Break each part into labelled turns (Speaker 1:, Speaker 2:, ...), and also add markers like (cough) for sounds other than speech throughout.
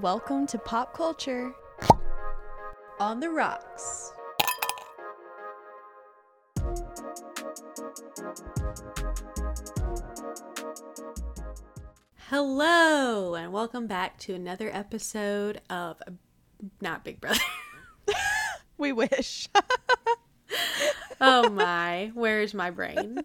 Speaker 1: Welcome to Pop Culture on the Rocks. Hello, and welcome back to another episode of Not Big Brother. (laughs)
Speaker 2: We wish. (laughs)
Speaker 1: oh my, where's my brain?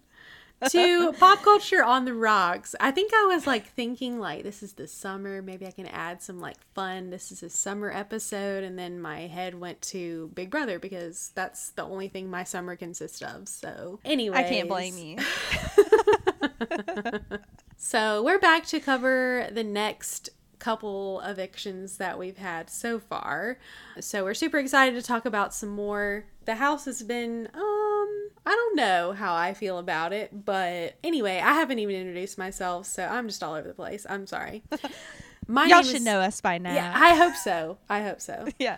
Speaker 1: To pop culture on the rocks. I think I was like thinking like this is the summer, maybe I can add some like fun. This is a summer episode and then my head went to Big Brother because that's the only thing my summer consists of. So, anyway,
Speaker 2: I can't blame you. (laughs)
Speaker 1: So, we're back to cover the next couple evictions that we've had so far. So, we're super excited to talk about some more. The house has been uh, um I don't know how I feel about it, but anyway, I haven't even introduced myself, so I'm just all over the place. I'm sorry. (laughs) My
Speaker 2: Y'all
Speaker 1: name
Speaker 2: should
Speaker 1: is-
Speaker 2: know us by now.
Speaker 1: Yeah, I hope so. I hope so. (laughs)
Speaker 2: yeah.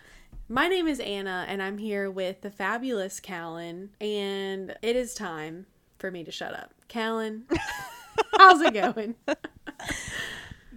Speaker 1: My name is Anna, and I'm here with the fabulous Callan, and it is time for me to shut up. Callan, (laughs) how's it going?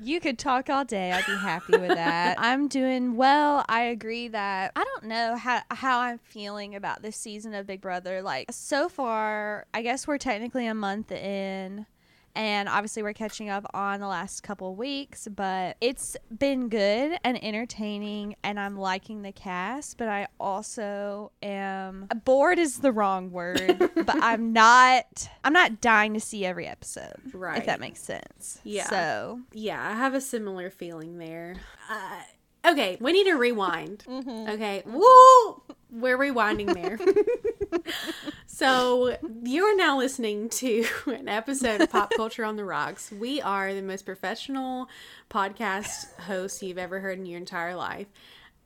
Speaker 2: You could talk all day. I'd be happy with that. (laughs) I'm doing well. I agree that I don't know how how I'm feeling about this season of Big Brother. Like so far, I guess we're technically a month in. And obviously, we're catching up on the last couple weeks, but it's been good and entertaining, and I'm liking the cast. But I also am bored is the wrong word, (laughs) but I'm not. I'm not dying to see every episode,
Speaker 1: Right.
Speaker 2: If that makes sense.
Speaker 1: Yeah.
Speaker 2: So
Speaker 1: Yeah, I have a similar feeling there. Uh, okay, we need to rewind. Okay, woo! We're rewinding there. (laughs) so, you are now listening to an episode of Pop Culture on the Rocks. We are the most professional podcast hosts you've ever heard in your entire life.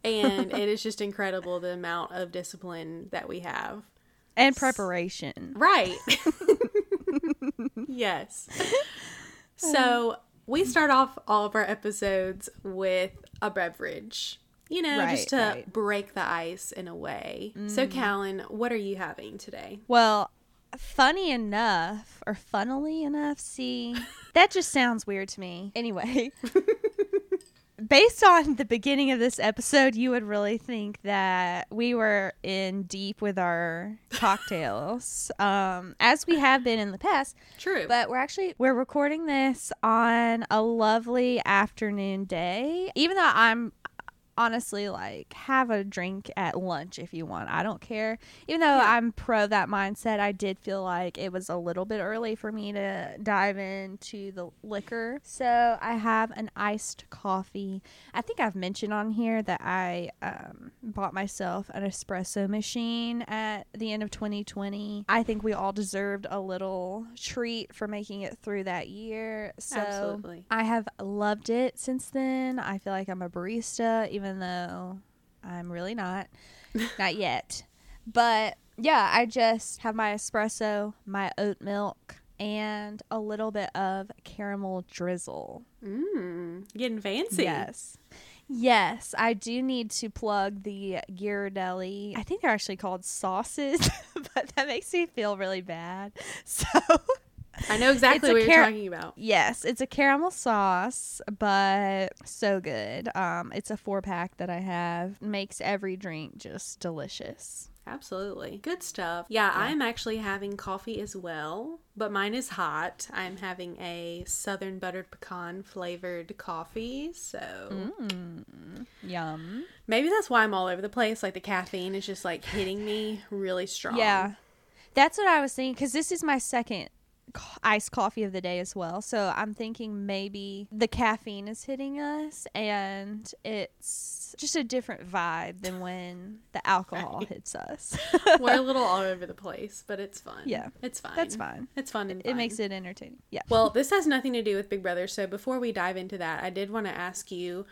Speaker 1: And it is just incredible the amount of discipline that we have.
Speaker 2: and preparation.
Speaker 1: Right. (laughs) yes. So we start off all of our episodes with a beverage, you know,
Speaker 2: Right,
Speaker 1: just to
Speaker 2: right. Mm.
Speaker 1: break the ice in a way. So, Callan, what are you having today?
Speaker 2: Well, funny enough, or funnily enough, see, (laughs) that just sounds weird to me. Anyway, (laughs) based on the beginning of this episode, you would really think that we were in deep with our (laughs) cocktails, um, as we have been in the past.
Speaker 1: True.
Speaker 2: But we're actually we're recording this on a lovely afternoon day. Even though I'm honestly like have a drink at lunch if you want. I don't care. Even though
Speaker 1: Yeah.
Speaker 2: I'm pro that mindset, I did feel like it was a little bit early for me to dive into the liquor. So I have an iced coffee. I think I've mentioned on here that I um, bought myself an espresso machine at the end of 2020. I think we all deserved a little treat for making it through that year. So
Speaker 1: Absolutely.
Speaker 2: I have loved it since then. I feel like I'm a barista, even though I'm really not. (laughs) not yet. But yeah, I just have my espresso, my oat milk, and a little bit of caramel drizzle.
Speaker 1: Mm, getting fancy.
Speaker 2: Yes. Yes, I do need to plug the Ghirardelli. I think they're actually called sauces, (laughs) but that makes me feel really bad. (laughs) So,
Speaker 1: I know exactly
Speaker 2: It's a
Speaker 1: what you're talking about.
Speaker 2: yes, it's a caramel sauce, but so good. Um, it's a four pack that I have. Makes every drink just delicious.
Speaker 1: Absolutely. Good stuff. Yeah, I'm actually having coffee as well, but mine is hot. I'm having a southern buttered pecan flavored coffee. So
Speaker 2: Mm. Yum.
Speaker 1: maybe that's why I'm all over the place. Like the caffeine is just like hitting me really strong.
Speaker 2: Yeah. That's what I was thinking because this is my second co- iced coffee of the day as well. So I'm thinking maybe the caffeine is hitting us and it's just a different vibe than when the alcohol
Speaker 1: Right.
Speaker 2: hits us. (laughs)
Speaker 1: We're a little (laughs) all over the place, but it's fun.
Speaker 2: Yeah,
Speaker 1: It's fine.
Speaker 2: That's fine.
Speaker 1: It's fun and
Speaker 2: It makes
Speaker 1: fun.
Speaker 2: it entertaining. Yeah.
Speaker 1: Well, this has nothing to do with Big Brother. So before we dive into that, I did want to ask you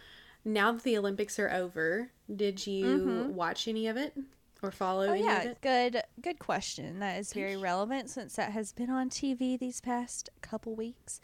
Speaker 1: now that the Olympics are over, did you mm-hmm. watch any of it or follow.
Speaker 2: Oh yeah, good good question. That is very relevant since that has been on TV these past couple weeks.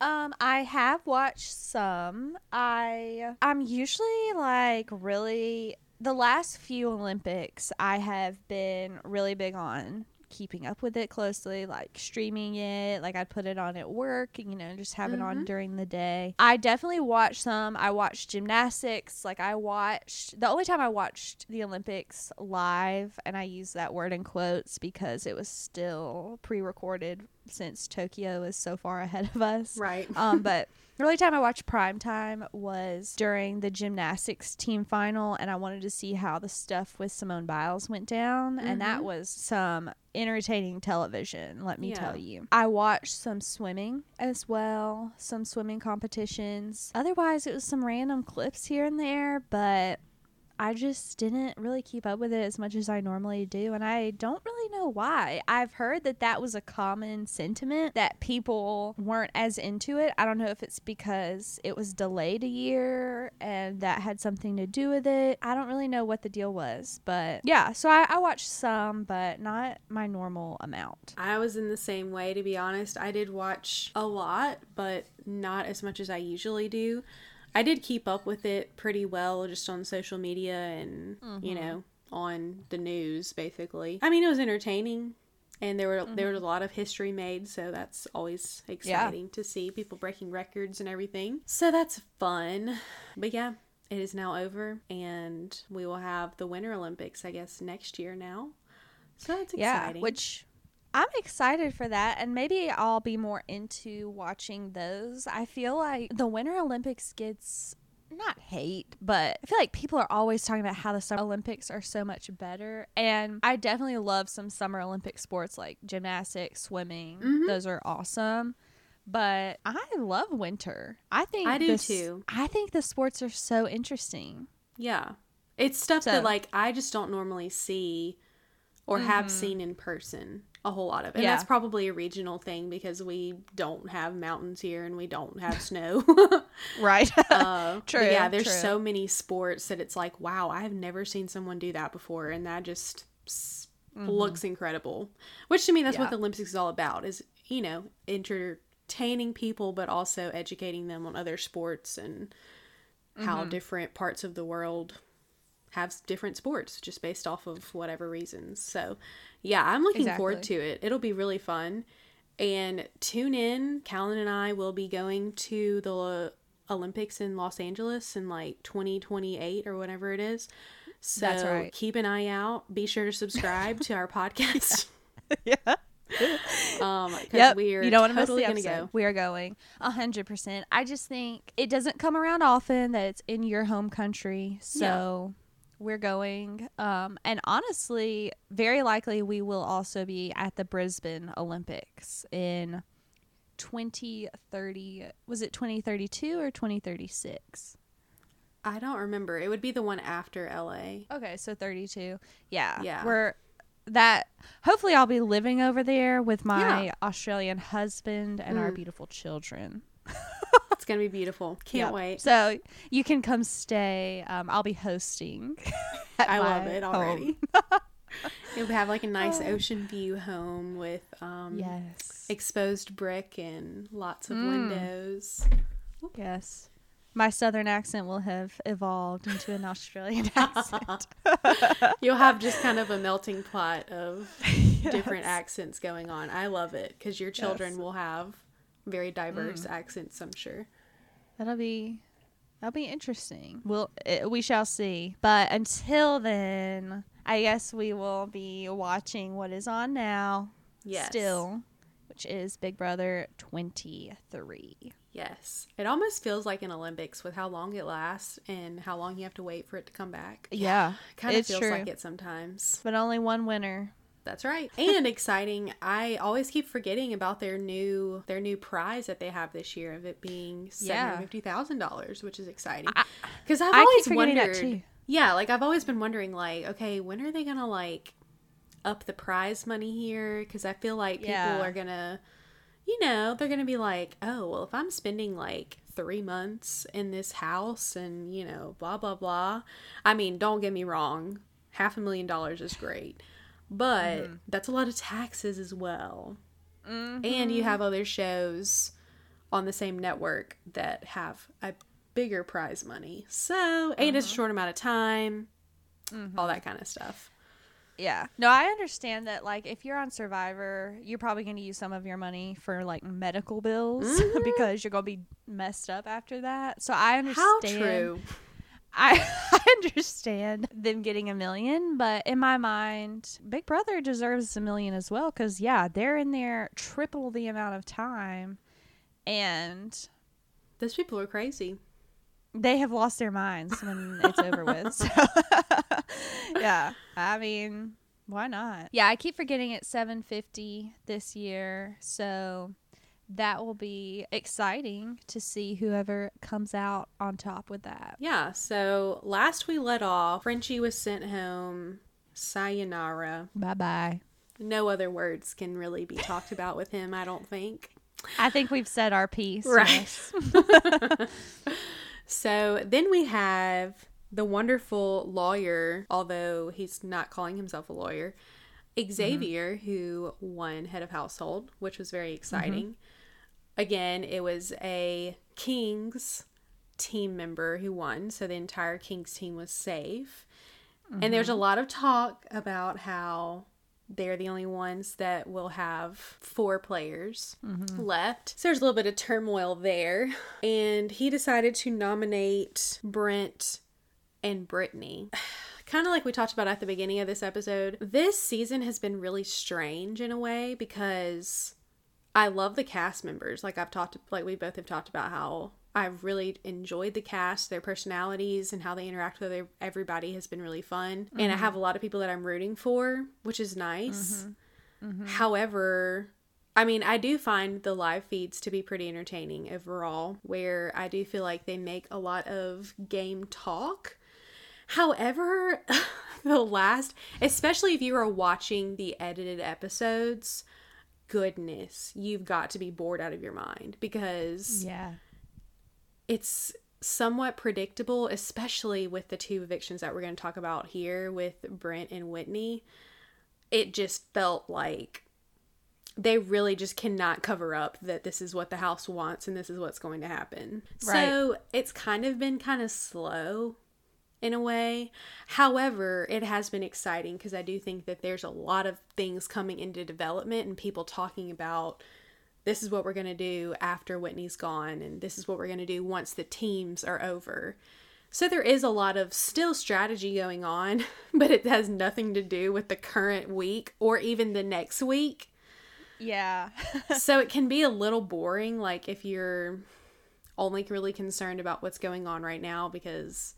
Speaker 2: Um, I have watched some. I I'm usually like really the last few Olympics I have been really big on keeping up with it closely, like streaming it. Like I'd put it on at work, and, you know, just have it on
Speaker 1: Mhm.
Speaker 2: during the day. I definitely watched some. I watched gymnastics. Like I watched the only time I watched the Olympics live, and I use that word in quotes because it was still pre-recorded since Tokyo is so far (laughs) ahead of us.
Speaker 1: Right. (laughs)
Speaker 2: Um, but the only time I watched prime time was (laughs) during the gymnastics team final, and I wanted to see how the stuff with Simone Biles went down, and that
Speaker 1: Mhm.
Speaker 2: was some entertaining television. Let me
Speaker 1: Yeah.
Speaker 2: tell you. I watched some swimming as well, some swimming competitions. Otherwise, it was some random clips here and there, but. I just didn't really keep up with it as much as I normally do, and I don't really know why. I've heard that that was a common sentiment that people weren't as into it. I don't know if it's because it was delayed a year and that had something to do with it. I don't really know what the deal was, but yeah, so I, I watched some, but not my normal amount.
Speaker 1: I was in the same way, to be honest. I did watch a lot, but not as much as I usually do. I did keep up with it pretty well just on social media and, you mm-hmm. know, on the news, basically. I mean, it was entertaining. And there were there mm-hmm. was a lot of history made, so that's always exciting to see people breaking records and everything. So that's fun. But yeah, it is now over, and we will have the Winter Olympics, I guess, next year now. So that's exciting.
Speaker 2: Yeah, which I'm excited for that, and maybe I'll be more into watching those. I feel like the Winter Olympics gets not hate, but I feel like people are always talking about how the Summer Olympics are so much better. And I definitely love some Summer Olympic sports like gymnastics, swimming.
Speaker 1: Mhm.
Speaker 2: Those are awesome. But I love winter. I think
Speaker 1: I do
Speaker 2: this-
Speaker 1: too.
Speaker 2: I think the sports are so interesting.
Speaker 1: Yeah. It's stuff
Speaker 2: So-
Speaker 1: that like I just don't normally see or have seen in person a whole lot of. And
Speaker 2: Yeah.
Speaker 1: that's probably a regional thing because we don't have mountains here and we don't have snow. (laughs)
Speaker 2: Right. (laughs)
Speaker 1: uh, (laughs)
Speaker 2: True,
Speaker 1: yeah, there's
Speaker 2: true.
Speaker 1: so many sports that it's like, wow, I have never seen someone do that before and that just s- looks incredible. Which to me that's what
Speaker 2: Mm-hmm.
Speaker 1: The Olympics is all about is, you know, entertaining people but also educating them on other sports and how
Speaker 2: Mm-hmm.
Speaker 1: different parts of the world have different sports just based off of whatever reasons. So, yeah, I'm looking forward to it. It'll be really fun. And tune in. Callan and I will be going to the Olympics in Los Angeles in like 2028 or whatever it is. So
Speaker 2: That's right.
Speaker 1: keep an eye out. Be sure to subscribe to our (laughs) podcast. (laughs)
Speaker 2: yeah.
Speaker 1: Um, because
Speaker 2: Yep.
Speaker 1: we are
Speaker 2: you don't want to
Speaker 1: totally
Speaker 2: miss the episode.
Speaker 1: go.
Speaker 2: We are going hundred percent. I just think it doesn't come around often that it's in your home country, so we're going. Um, and honestly, very likely we will also be at the Brisbane Olympics in twenty thirty. Was it twenty thirty two or twenty thirty six?
Speaker 1: I don't remember. It would be the one after LA.
Speaker 2: Okay, so 32. Yeah.
Speaker 1: Yeah.
Speaker 2: We're that hopefully I'll be living over there with my
Speaker 1: Yeah.
Speaker 2: Australian husband and our
Speaker 1: Mm.
Speaker 2: beautiful children. (laughs)
Speaker 1: It's gonna be beautiful. Can't
Speaker 2: Yep.
Speaker 1: wait.
Speaker 2: So you can come stay. Um, I'll be hosting. (laughs)
Speaker 1: I love it already. (laughs) You'll have like a nice ocean view home with um
Speaker 2: Yes.
Speaker 1: exposed brick and lots of
Speaker 2: Mm.
Speaker 1: windows.
Speaker 2: Yes. My southern accent will have evolved into an Australian accent.
Speaker 1: You'll have just kind of a melting pot of different accents going on. I love it because your children
Speaker 2: Yes.
Speaker 1: will have very diverse
Speaker 2: Mm.
Speaker 1: accents, I'm sure.
Speaker 2: That'll be that'll be interesting. We'll uh, we shall see. But until then, I guess we will be watching what is on now.
Speaker 1: Yes.
Speaker 2: Still, which is Big Brother 23.
Speaker 1: Yes. It almost feels like an Olympics with how long it lasts and how long you have to wait for it to come back.
Speaker 2: Yeah,
Speaker 1: Kind of feels
Speaker 2: true.
Speaker 1: like it sometimes.
Speaker 2: but only one winner.
Speaker 1: That's right. And exciting. I always keep forgetting about their new their new prize that they have this year of it being seven hundred fifty thousand dollars, which is exciting. Because I've
Speaker 2: I
Speaker 1: always wondered. Yeah, like I've always been wondering, like, okay, when are they gonna like up the prize money here? Because I feel like people
Speaker 2: Yeah.
Speaker 1: are gonna, you know, they're gonna be like, oh, well, if I'm spending like three months in this house and you know, blah blah blah. I mean, don't get me wrong, half a million dollars is great, but
Speaker 2: Mm-hmm.
Speaker 1: that's a lot of taxes as well.
Speaker 2: Mm-hmm.
Speaker 1: And you have other shows on the same network that have a bigger prize money. So, and
Speaker 2: Uh-huh.
Speaker 1: it's a short amount of time,
Speaker 2: Mm-hmm.
Speaker 1: all that kind of stuff.
Speaker 2: Yeah. No, I understand that. Like, if you're on Survivor, you're probably going to use some of your money for like medical bills (laughs)
Speaker 1: Mhm.
Speaker 2: because you're going to be messed up after that. So I understand.
Speaker 1: How true.
Speaker 2: I (laughs) understand (laughs) them getting a million, but in my mind, Big Brother deserves a million as well because, yeah, they're in there triple the amount of time and
Speaker 1: Those people are crazy.
Speaker 2: they have lost their minds when it's over with. (laughs) So, (laughs) yeah, I mean, why not? Yeah, I keep forgetting it's 750 this year, so that will be exciting to see whoever comes out on top with that.
Speaker 1: Yeah, so last we let off, Frenchie was sent home. Sayonara.
Speaker 2: Bye bye.
Speaker 1: No other words can really be talked about with him, I don't think.
Speaker 2: I think we've said our piece.
Speaker 1: Right.
Speaker 2: yes. (laughs)
Speaker 1: So then we have the wonderful lawyer, although he's not calling himself a lawyer, mm-hmm. Xavier, who won head of household, which was very mm-hmm. exciting. Again, it was a Kings team member who won, so the entire Kings team was safe. And there's a mm-hmm. lot of talk about how they're the only ones that will have four players mm-hmm. left. So there's a little bit of turmoil there. And he decided to nominate Brent and Brittany. (sighs) Kind of like we talked about at the beginning of this episode, this season has been really strange in a way because I love the cast members. Like I've talked, like we both have talked about how I've really enjoyed the cast, their personalities, and how they interact with everybody has been really fun. And I mm-hmm. have a lot of people that I'm rooting for, which is nice. Mm-hmm. Mm-hmm. However, I mean, I do find the live feeds to be pretty entertaining overall, where I do feel like they make a lot of game talk. However, (laughs) the last, especially if you are watching the edited episodes, goodness, you've got to be bored out of your mind because
Speaker 2: Yeah.
Speaker 1: it's somewhat predictable, especially with the two evictions that we're going to talk about here with Brent and Whitney. It just felt like they really just cannot cover up that this is what the house wants and this is what's going to happen. So it's kind of been kind of slow in a way. However, it has been exciting because I do think that there's a lot of things coming into development and people talking about this is what we're going to do after Whitney's gone, and this is what we're going to do once the teams are over. So there is a lot of still strategy going on, (laughs) but it has nothing to do with the current week or even the next week.
Speaker 2: Yeah. (laughs)
Speaker 1: so it can be a little boring, like if you're only really concerned about what's going on right now, because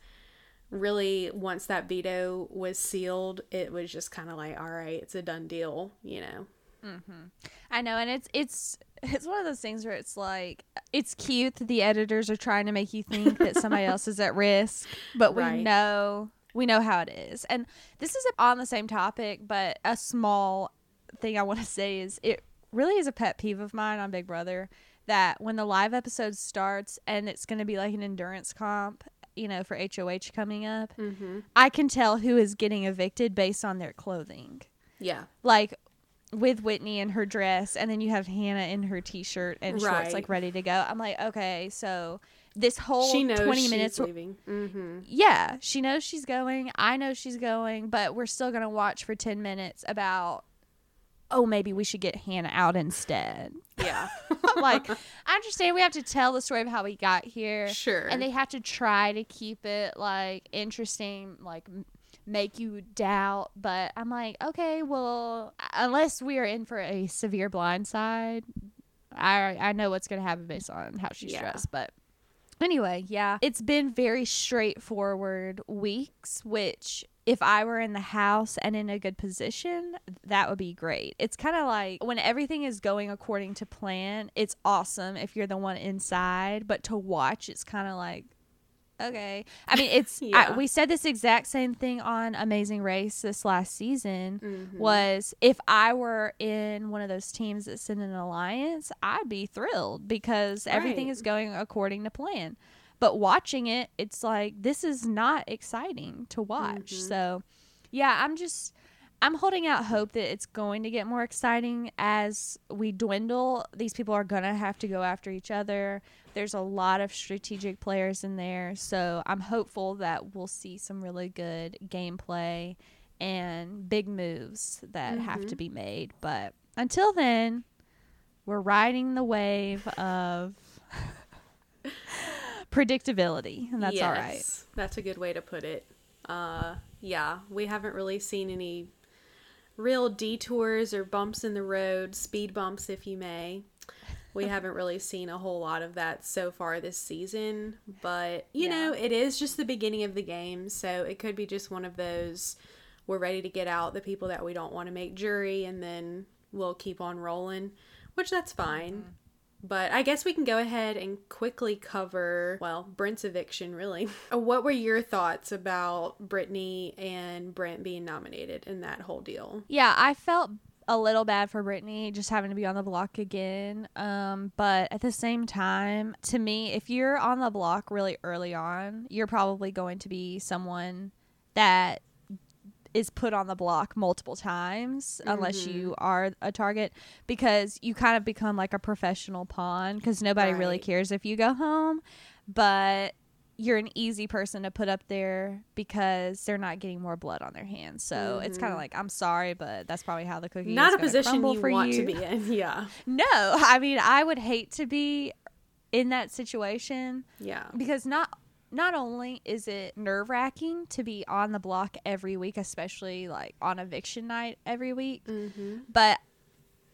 Speaker 1: really, once that veto was sealed, it was just kind of like, all right, it's a done deal, you know? Mm-hmm.
Speaker 2: I know, and it's it's it's one of those things where it's like it's cute that the editors are trying to make you think that somebody (laughs) else is at risk, but we
Speaker 1: Right.
Speaker 2: know we know how it is. And this is on the same topic, but a small thing I want to say is it really is a pet peeve of mine on Big Brother that when the live episode starts and it's going to be like an endurance comp, you know, for HOH coming up,
Speaker 1: Mm-hmm.
Speaker 2: I can tell who is getting evicted based on their clothing
Speaker 1: Yeah.
Speaker 2: like with Whitney in her dress, and then you have Hannah in her t-shirt and shorts, like ready to go. I'm like, okay, so this whole
Speaker 1: she knows
Speaker 2: 20
Speaker 1: she's
Speaker 2: minutes.
Speaker 1: leaving. Mm-hmm.
Speaker 2: Yeah, she knows she's going. I know she's going, but we're still gonna watch for 10 minutes about. Oh, maybe we should get Hannah out instead.
Speaker 1: Yeah. (laughs)
Speaker 2: Like, I understand we have to tell the story of how we got here,
Speaker 1: sure.
Speaker 2: and they have to try to keep it like interesting, like m- make you doubt. But I'm like, okay, well, unless we are in for a severe blindside, I I know what's gonna happen based on how she's
Speaker 1: Yeah.
Speaker 2: dressed. But anyway, yeah, it's been very straightforward weeks, which. If I were in the house and in a good position, that would be great. It's kind of like when everything is going according to plan, it's awesome if you're the one inside, but to watch, it's kind of like, okay. I mean, it's (laughs)
Speaker 1: Yeah.
Speaker 2: I, we said this exact same thing on Amazing Race this last season.
Speaker 1: Mhm.
Speaker 2: Was if I were in one of those teams that's in an alliance, I'd be thrilled because everything is going according to plan. But watching it, it's like this is not exciting to watch.
Speaker 1: Mhm.
Speaker 2: So, yeah, I'm just I'm holding out hope that it's going to get more exciting as we dwindle. These people are going to have to go after each other. There's a lot of strategic players in there. So I'm hopeful that we'll see some really good gameplay and big moves that have
Speaker 1: Mm-hmm.
Speaker 2: to be made. But until then, we're riding the wave of predictability, and that's all right.
Speaker 1: Yes, That's a good way to put it. Uh, yeah, we haven't really seen any real detours or bumps in the road, speed bumps, if you may. We (laughs) haven't really seen a whole lot of that so far this season, but you
Speaker 2: Yeah.
Speaker 1: know, it is just the beginning of the game, so it could be just one of those we're ready to get out the people that we don't want to make jury and then we'll keep on rolling, which that's fine. But I guess we can go ahead and quickly cover, well, Brent's eviction, really. (laughs) What were your thoughts about Brittany and Brent being nominated in that whole deal?
Speaker 2: Yeah, I felt a little bad for Brittany just having to be on the block again. Um, but at the same time, to me, if you're on the block really early on, you're probably going to be someone that is put on the block multiple times unless you mm-hmm. are a target because you kind of become like a professional pawn because nobody really cares if you go home but you're an easy person to put up there because they're not getting more blood on their hands. So it's kind of mm-hmm. like, I'm sorry, but that's probably how the cookie
Speaker 1: Not a position you
Speaker 2: for
Speaker 1: want
Speaker 2: you.
Speaker 1: to be in. (laughs) Yeah.
Speaker 2: No, I mean, I would hate to be in that situation
Speaker 1: Yeah.
Speaker 2: because not not only is it nerve wracking to be on the block every week, especially like on eviction night every week,
Speaker 1: Mm-hmm.
Speaker 2: but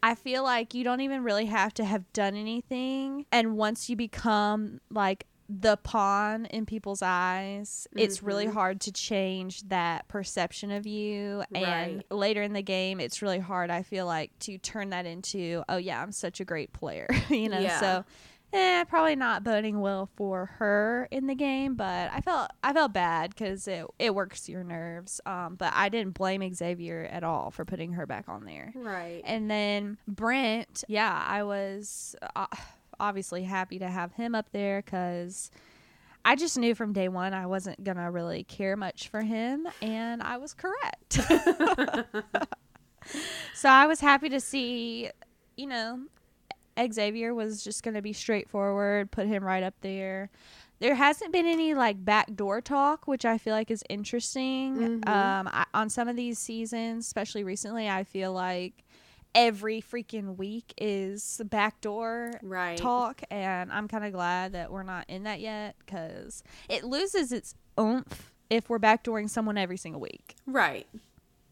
Speaker 2: I feel like you don't even really have to have done anything. And once you become like the pawn in people's eyes, it's really
Speaker 1: Mhm.
Speaker 2: hard to change that perception of you. And later in the game, it's really hard, I feel like, to turn that into, oh, yeah, I'm such a great player, (laughs) you know?
Speaker 1: Yeah.
Speaker 2: So. Eh, probably not boding well for her in the game, but I felt I felt bad because it it works your nerves. Um, but I didn't blame Xavier at all for putting her back on there.
Speaker 1: Right.
Speaker 2: And then Brent, yeah, I was uh, obviously happy to have him up there because I just knew from day one I wasn't going to really care much for him, and I was correct. (laughs) (laughs) so I was happy to see, you know, Xavier was just going to be straightforward, put him right up there. There hasn't been any like backdoor talk, which I feel like is interesting.
Speaker 1: Mhm.
Speaker 2: Um, I, on some of these seasons, especially recently, I feel like every freaking week is backdoor
Speaker 1: right.
Speaker 2: talk, and I'm kind of glad that we're not in that yet because it loses its oomph if we're backdooring someone every single week.
Speaker 1: Right.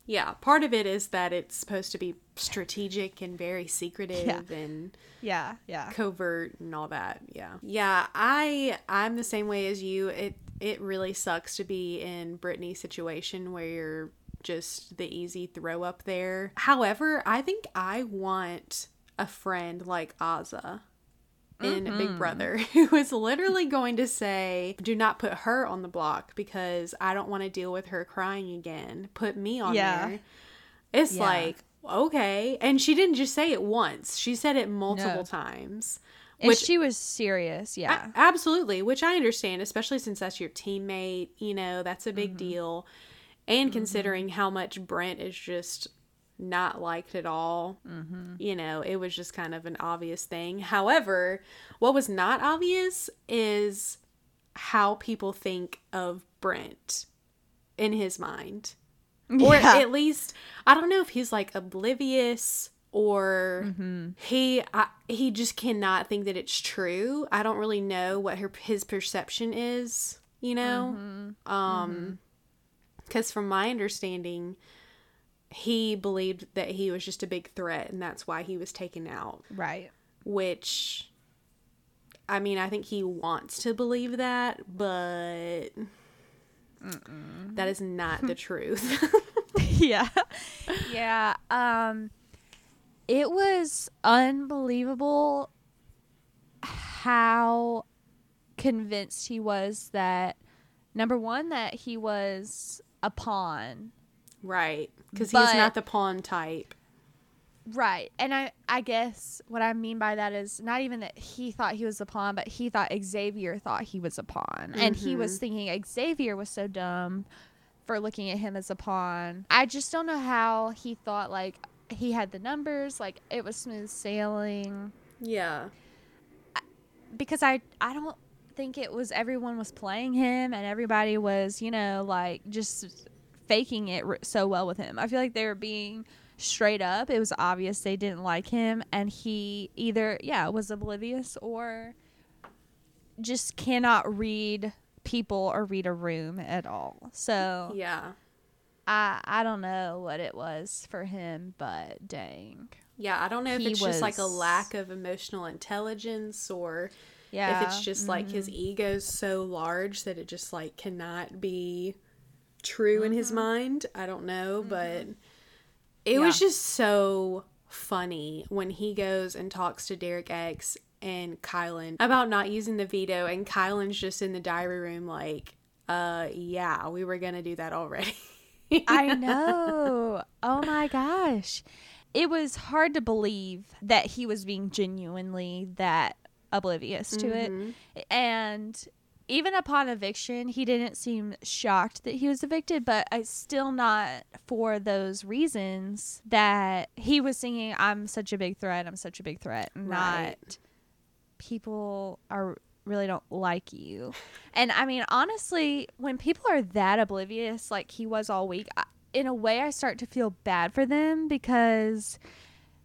Speaker 1: Yeah. Part of it is that it's supposed to be strategic and very secretive and
Speaker 2: Yeah, yeah.
Speaker 1: covert and all that. Yeah. Yeah, I I'm the same way as you. It it really sucks to be in Brittany's situation where you're just the easy throw up there. However, I think I want a friend like Azah in Big Brother (laughs) who is literally going to say, "Do not put her on the block because I don't want to deal with her crying again. Put me on
Speaker 2: Yeah.
Speaker 1: there." It's
Speaker 2: Yeah.
Speaker 1: like, okay. And she didn't just say it once. She said it multiple
Speaker 2: No.
Speaker 1: times.
Speaker 2: And
Speaker 1: Which
Speaker 2: she was serious, yeah.
Speaker 1: absolutely, which I understand, especially since that's your teammate, you know, that's a big
Speaker 2: Mm-hmm.
Speaker 1: deal. And considering how much Brent is just not liked at all,
Speaker 2: Mm-hmm.
Speaker 1: you know, it was just kind of an obvious thing. However, what was not obvious is how people think of Brent in his mind. Or (laughs) at least, I don't know if he's like oblivious or
Speaker 2: Mm-hmm.
Speaker 1: he I, he just cannot think that it's true. I don't really know what her his perception is, you know?
Speaker 2: Mm-hmm.
Speaker 1: Um cuz from my understanding he believed that he was just a big threat and that's why he was taken out,
Speaker 2: Right.
Speaker 1: which I mean, I think he wants to believe that, but that is not the (laughs) truth. (laughs)
Speaker 2: yeah. Yeah. Um it was unbelievable how convinced he was that number one that he was a pawn
Speaker 1: right. Cuz he's not the pawn type.
Speaker 2: Right. And I I guess what I mean by that is not even that he thought he was a pawn, but he thought Xavier thought he was a pawn. And he was mm-hmm. thinking Xavier was so dumb for looking at him as a pawn. I just don't know how he thought like he had the numbers, like it was smooth sailing
Speaker 1: Yeah.
Speaker 2: because I I don't think it was everyone was playing him and everybody was, you know, like just faking it r- so well with him. I feel like they were being straight up. It was obvious they didn't like him, and he either yeah was oblivious or just cannot read people or read a room at all. So
Speaker 1: Yeah.
Speaker 2: I I don't know what it was for him, but dang.
Speaker 1: Yeah, I don't know if it's just like a lack of emotional intelligence or
Speaker 2: Yeah.
Speaker 1: if it's just like his
Speaker 2: Mm-hmm.
Speaker 1: ego's so large that it just like cannot be true in
Speaker 2: Mm-hmm.
Speaker 1: his mind. I don't know, but it was just so funny when he goes and talks to Derek X and Kyland about not using the veto and Kyland's just in the diary room like, uh yeah, we were gonna do that already.
Speaker 2: I (laughs) know. Oh my gosh. It was hard to believe that he was being genuinely that oblivious to it. And even upon eviction, he didn't seem shocked that he was evicted, but I still not for those reasons that he was singing I'm such a big threat, I'm such a big threat, not
Speaker 1: Right.
Speaker 2: people are really don't like you. And I mean, honestly, when people are that oblivious, like he was all week, I, in a way, I start to feel bad for them because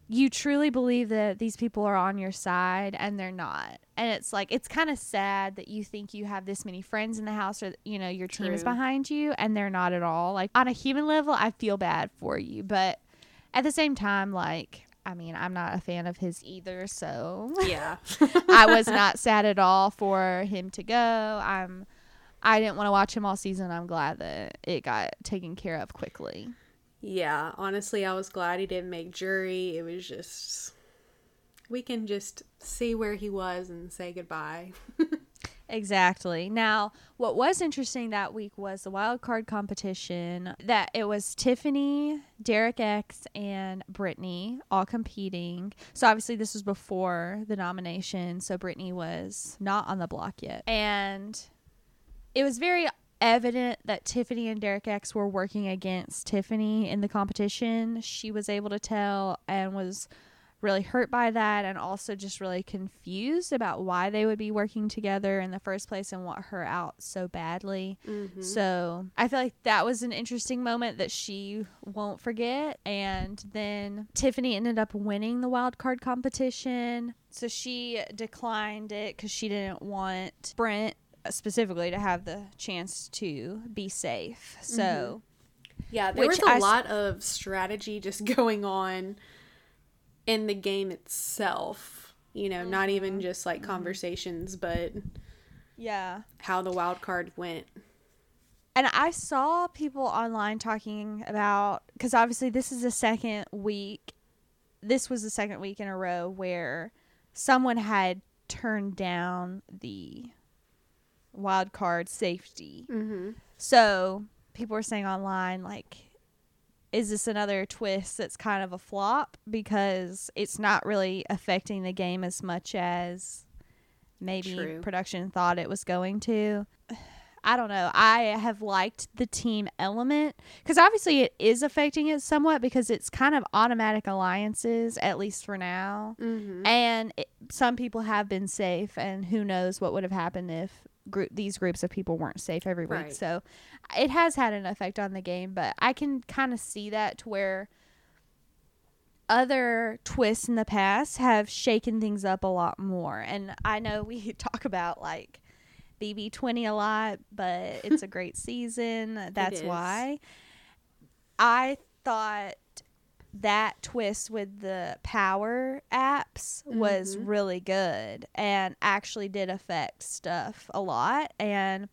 Speaker 2: you truly believe that these people are on your side and they're not. And it's like, it's kind of sad that you think you have this many friends in the house or, you know, your team is behind you and they're not at all. Like, on a human level, I feel bad for you. But at the same time, like, I mean, I'm not a fan of his either, so (laughs)
Speaker 1: yeah.
Speaker 2: I was (laughs) not sad at all for him to go. I'm I didn't want to watch him all season. I'm glad that it got taken care of quickly.
Speaker 1: Yeah, honestly, I was glad he didn't make jury. It was just we can just see where he was and say goodbye.
Speaker 2: Exactly. Now, what was interesting that week was the wild card competition. That it was Tiffany, Derek X, and Brittany all competing. So obviously this was before the nomination, so Brittany was not on the block yet. And it was very evident that Tiffany and Derek X were working against Tiffany in the competition. She was able to tell and was really hurt by that and also just really confused about why they would be working together in the first place and want her out so badly. Mm-hmm. So I feel like that was an interesting moment that she won't forget. And then Tiffany ended up winning the wild card competition. So she declined it because she didn't want Brent specifically to have the chance to be safe. So. Mm-hmm.
Speaker 1: Yeah, there
Speaker 2: Which
Speaker 1: was a
Speaker 2: I
Speaker 1: lot of strategy just (laughs) going on in the game itself. You know, not even just like conversations, but
Speaker 2: Yeah.
Speaker 1: how the wild card went.
Speaker 2: And I saw people online talking about because obviously this is the second week. This was the second week in a row where someone had turned down the wild card safety.
Speaker 1: Mm-hmm.
Speaker 2: So people were saying online, like, is this another twist that's kind of a flop because it's not really affecting the game as much as maybe
Speaker 1: True.
Speaker 2: production thought it was going to? (sighs) I don't know. I have liked the team element because obviously it is affecting it somewhat because it's kind of automatic alliances, at least for now.
Speaker 1: Mm-hmm.
Speaker 2: And it, some people have been safe, and who knows what would have happened if group these groups of people weren't safe every week.
Speaker 1: Right.
Speaker 2: So it has had an effect on the game, but I can kind of see that to where other twists in the past have shaken things up a lot more. And I know we (laughs) talk about like BB20 a lot, but it's a (laughs) great season. That's why I thought that twist with the power apps was
Speaker 1: Mhm.
Speaker 2: really good and actually did affect stuff a lot and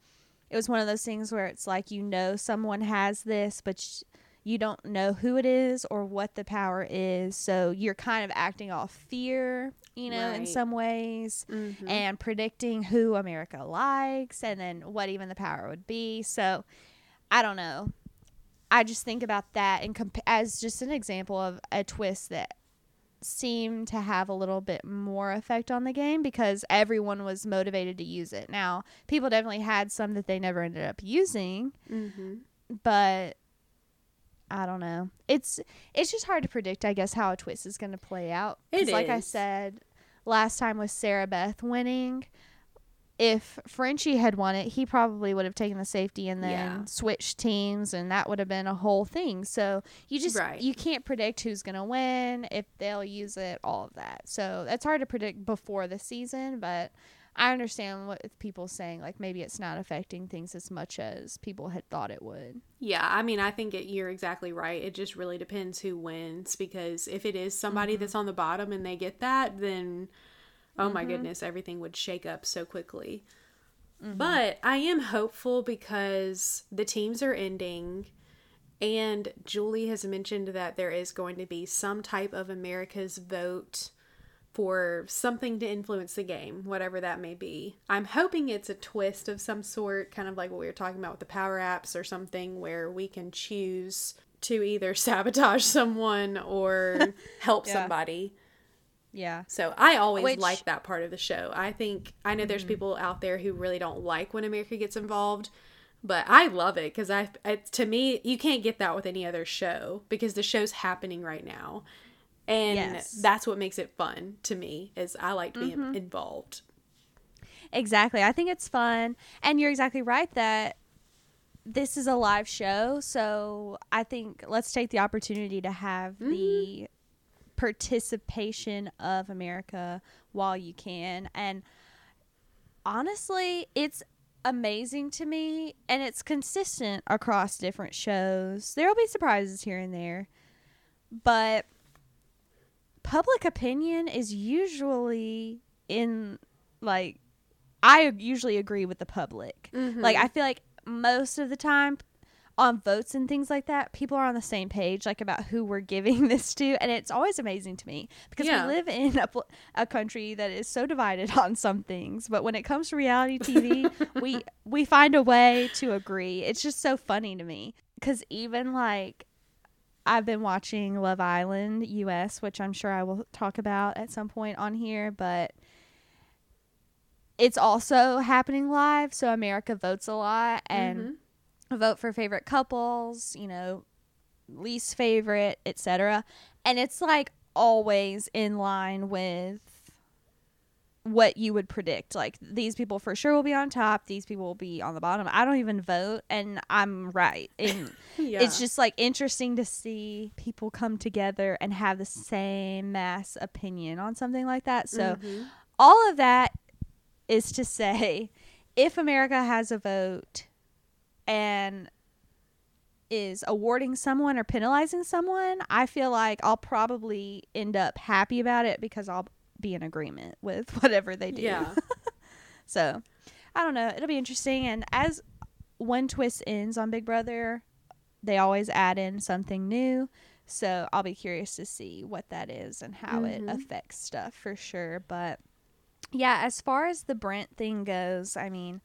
Speaker 2: it was one of those things where it's like you know someone has this but sh- you don't know who it is or what the power is so you're kind of acting off fear you know in some ways
Speaker 1: Mm-hmm.
Speaker 2: and predicting who America likes and then what even the power would be. So I don't know. I just think about that and comp- as just an example of a twist that seemed to have a little bit more effect on the game because everyone was motivated to use it. Now, people definitely had some that they never ended up using,
Speaker 1: mm-hmm.
Speaker 2: but I don't know. It's it's just hard to predict, I guess, how a twist is going to play out.
Speaker 1: It
Speaker 2: like I said last time with Sarah Beth winning, if Frenchie had won it, he probably would have taken the safety and then
Speaker 1: Yeah.
Speaker 2: switched teams, and that would have been a whole thing. So you just
Speaker 1: Right.
Speaker 2: you can't predict who's gonna win if they'll use it, all of that. So that's hard to predict before the season, but I understand what people saying like maybe it's not affecting things as much as people had thought it would.
Speaker 1: Yeah, I mean, I think it, you're exactly right. It just really depends who wins because if it is somebody
Speaker 2: Mm-hmm.
Speaker 1: that's on the bottom and they get that, then oh my goodness, everything would shake up so quickly.
Speaker 2: Mm-hmm.
Speaker 1: But I am hopeful because the teams are ending and Julie has mentioned that there is going to be some type of America's vote for something to influence the game, whatever that may be. I'm hoping it's a twist of some sort, kind of like what we were talking about with the power apps or something where we can choose to either (laughs) sabotage someone or (laughs) help
Speaker 2: Yeah.
Speaker 1: somebody.
Speaker 2: Yeah.
Speaker 1: So I always
Speaker 2: Which-
Speaker 1: like that part of the show. I think I know there's mm-hmm. people out there who really don't like when America gets involved, but I love it because I, to me, you can't get that with any other show because the show's happening right now, and
Speaker 2: Yes.
Speaker 1: that's what makes it fun to me. Is I like to be mm-hmm. involved.
Speaker 2: Exactly. I think it's fun. And you're exactly right that this is a live show. So I think let's take the opportunity to have the mm-hmm. Participation of America while you can. And honestly, it's amazing to me and it's consistent across different shows. There will be surprises here and there. But public opinion is usually in like I usually agree with the public. Mm-hmm. Like I feel like most of the time on votes and things like that, people are on the same page like about who we're giving (laughs) this to and it's always amazing to me because
Speaker 1: Yeah.
Speaker 2: we live in a, a country that is so divided (laughs) on some things, but when it comes to reality TV, (laughs) we we find a way to agree. It's just so funny to me cuz even like I've been watching Love Island US, which I'm sure I will talk about at some point on here, but it's also happening live, so America votes a lot and mm-hmm. Vote for favorite couples, you know, least favorite, etc. And it's like always in line with what you would predict. Like these people for sure will be on top, these people will be on the bottom. I don't even vote and I'm right. (laughs) And
Speaker 1: Yeah,
Speaker 2: it's just like interesting to see people come together and have the same mass opinion on something like that. So
Speaker 1: Mhm.
Speaker 2: all of that is to (laughs) say if America has a vote and is awarding someone or penalizing someone, I feel like I'll probably end up happy about it because I'll be in agreement (laughs) with whatever they do.
Speaker 1: yeah, (laughs)
Speaker 2: So, I don't know. It'll be interesting. And as one twist ends on Big Brother, they always add in something new. So, I'll be curious to see what that is and how it
Speaker 1: Mhm.
Speaker 2: affects stuff for sure. But yeah, as far as the Brent thing goes, I mean,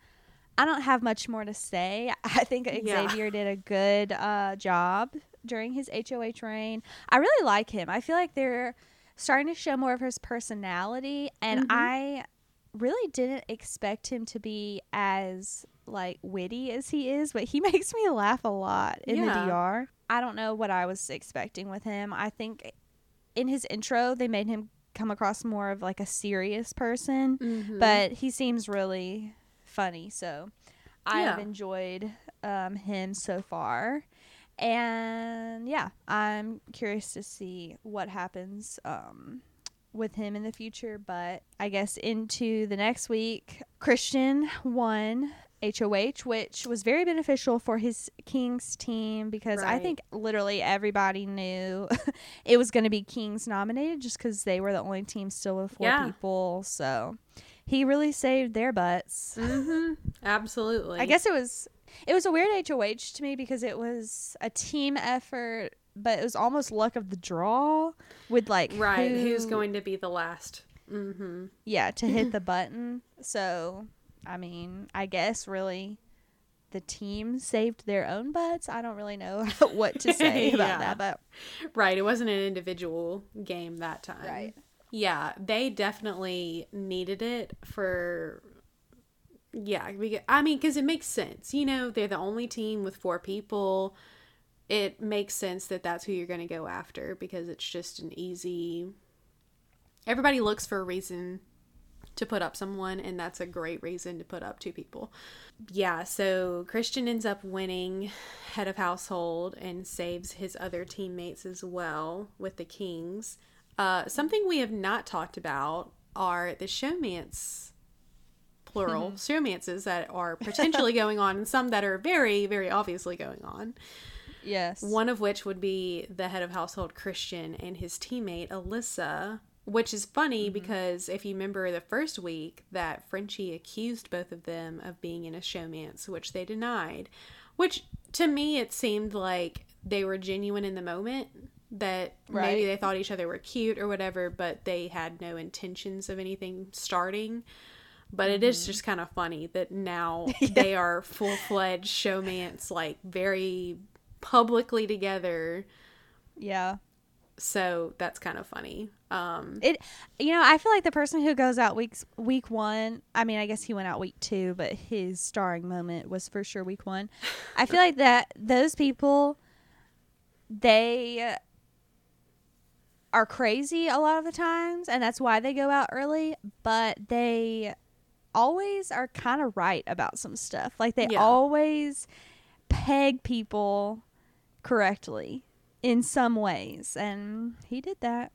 Speaker 2: I don't have much more to say. (laughs) I think
Speaker 1: Yeah.
Speaker 2: Xavier did a good uh, job during his HOH reign. I really like him. I feel like they're starting to show more of his personality, and
Speaker 1: Mhm.
Speaker 2: I really didn't expect him to be as like witty as he is, but he (laughs) makes me laugh a lot in
Speaker 1: Yeah.
Speaker 2: the DR. I don't know what I was expecting with him. I think in his intro they made him come across more of like a serious person,
Speaker 1: Mhm.
Speaker 2: but he seems really funny. So I have
Speaker 1: Yeah.
Speaker 2: enjoyed um, him so far. And yeah, I'm curious to see what happens um, with him in the future. But I guess into the next week, Christian won HOH, which was very beneficial for his Kings team because I think literally everybody knew (laughs) it was going to be Kings nominated just because they were the only team still with four
Speaker 1: Yeah.
Speaker 2: people. So he really saved their butts.
Speaker 1: Mhm. absolutely.
Speaker 2: I guess it was it was a weird HOH to me because it was a team effort, but it was almost luck of the draw with like
Speaker 1: right.
Speaker 2: who-
Speaker 1: Who's going to be the last? Mm-hmm.
Speaker 2: yeah to hit (laughs) the button. So I mean, I guess really the team saved their own butts. I don't really know (laughs) what to say (laughs) about
Speaker 1: Yeah.
Speaker 2: that, but
Speaker 1: Right. It wasn't an individual game that time.
Speaker 2: Right.
Speaker 1: Yeah, they definitely needed it for. Yeah, beca- I mean, because it makes sense. You know, they're the only team with four people. It makes sense that that's who you're going to go after because it's just an easy. Everybody looks for a reason to put up someone, and that's a great reason to put up two people. Yeah, so Christian ends up winning head of household and saves his other teammates as well with the Kings. Uh, something we have not talked about are the showmance plural showmances that are (laughs) potentially going on and some that are very very obviously going on.
Speaker 2: Yes.
Speaker 1: one of which would be the head of household christian and his teammate alyssa which is funny because if you remember the first week that frenchie accused both of them of being in a showmance which they denied which to me it seemed like they were genuine in the moment that maybe they thought each other were cute or whatever but they had no intentions of anything starting. But it is just kind of funny that now (laughs) they are full-fledged showmance like very publicly together.
Speaker 2: Yeah.
Speaker 1: so that's kind of funny. Um
Speaker 2: It you know, I feel like the person who goes out weeks week 1, I mean, I guess he went out week 2, but his starring moment was for sure week 1. I feel (laughs) like that those people they are crazy a lot of the times and that's why they go out early, but they always are kind of right about some stuff. Like they
Speaker 1: Yeah.
Speaker 2: always peg people correctly in some ways and he did that.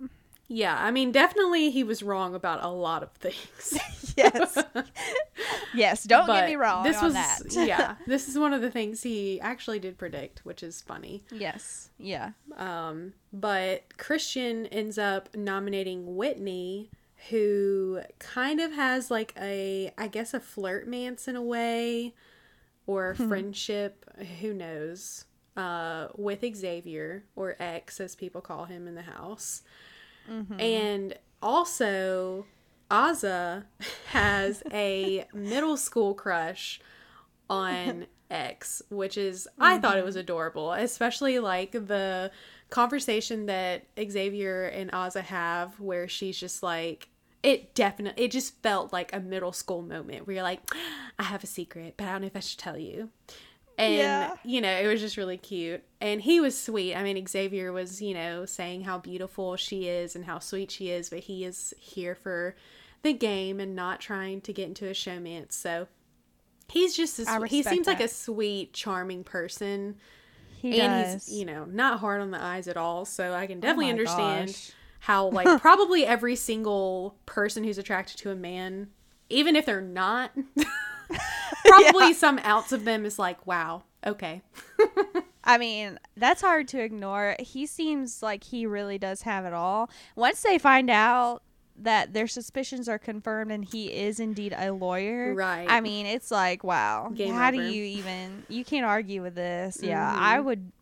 Speaker 1: Yeah i mean definitely he was wrong about a lot of things (laughs)
Speaker 2: Yes. (laughs) yes, don't get me wrong
Speaker 1: this
Speaker 2: on
Speaker 1: was
Speaker 2: that.
Speaker 1: yeah (laughs) this is one of the things he actually did predict which is funny
Speaker 2: yes. Yeah.
Speaker 1: Um, but Christian ends up nominating Whitney, who kind of has like a, I guess, a flirtmance in a way, or a friendship, who knows, uh, with Xavier, or X as people call him in the house. Mm-hmm. And also, Azah has a (laughs) middle school crush on (laughs) X, which is I thought it mm-hmm. was adorable, especially like the conversation that Xavier and Azah have where she's just like it definitely it just felt like a middle school moment where you're like I have a secret, but I don't know if I should tell you. And
Speaker 2: Yeah.
Speaker 1: you know, it was just really cute. And he was sweet. I mean, Xavier was, you know, saying how beautiful she is and how sweet she is, but he is here for the game and not trying to get into a showmance. So he's just a, he seems like a sweet, charming person.
Speaker 2: He
Speaker 1: and
Speaker 2: does.
Speaker 1: he's, you know, not hard on the eyes at all. So I can oh definitely
Speaker 2: my
Speaker 1: understand
Speaker 2: gosh.
Speaker 1: how (laughs) like probably every single person who's attracted to a man, even if they're not, (laughs) (laughs) probably some ounce of them is like, wow, okay. (laughs)
Speaker 2: I mean, that's hard to ignore. He seems like he really does have it all. Once they find out that their suspicions are confirmed and he is indeed a lawyer,
Speaker 1: Right.
Speaker 2: I mean, it's like, wow.
Speaker 1: Game
Speaker 2: how
Speaker 1: over.
Speaker 2: do you even you can't argue with this. Yeah,
Speaker 1: Mhm.
Speaker 2: I would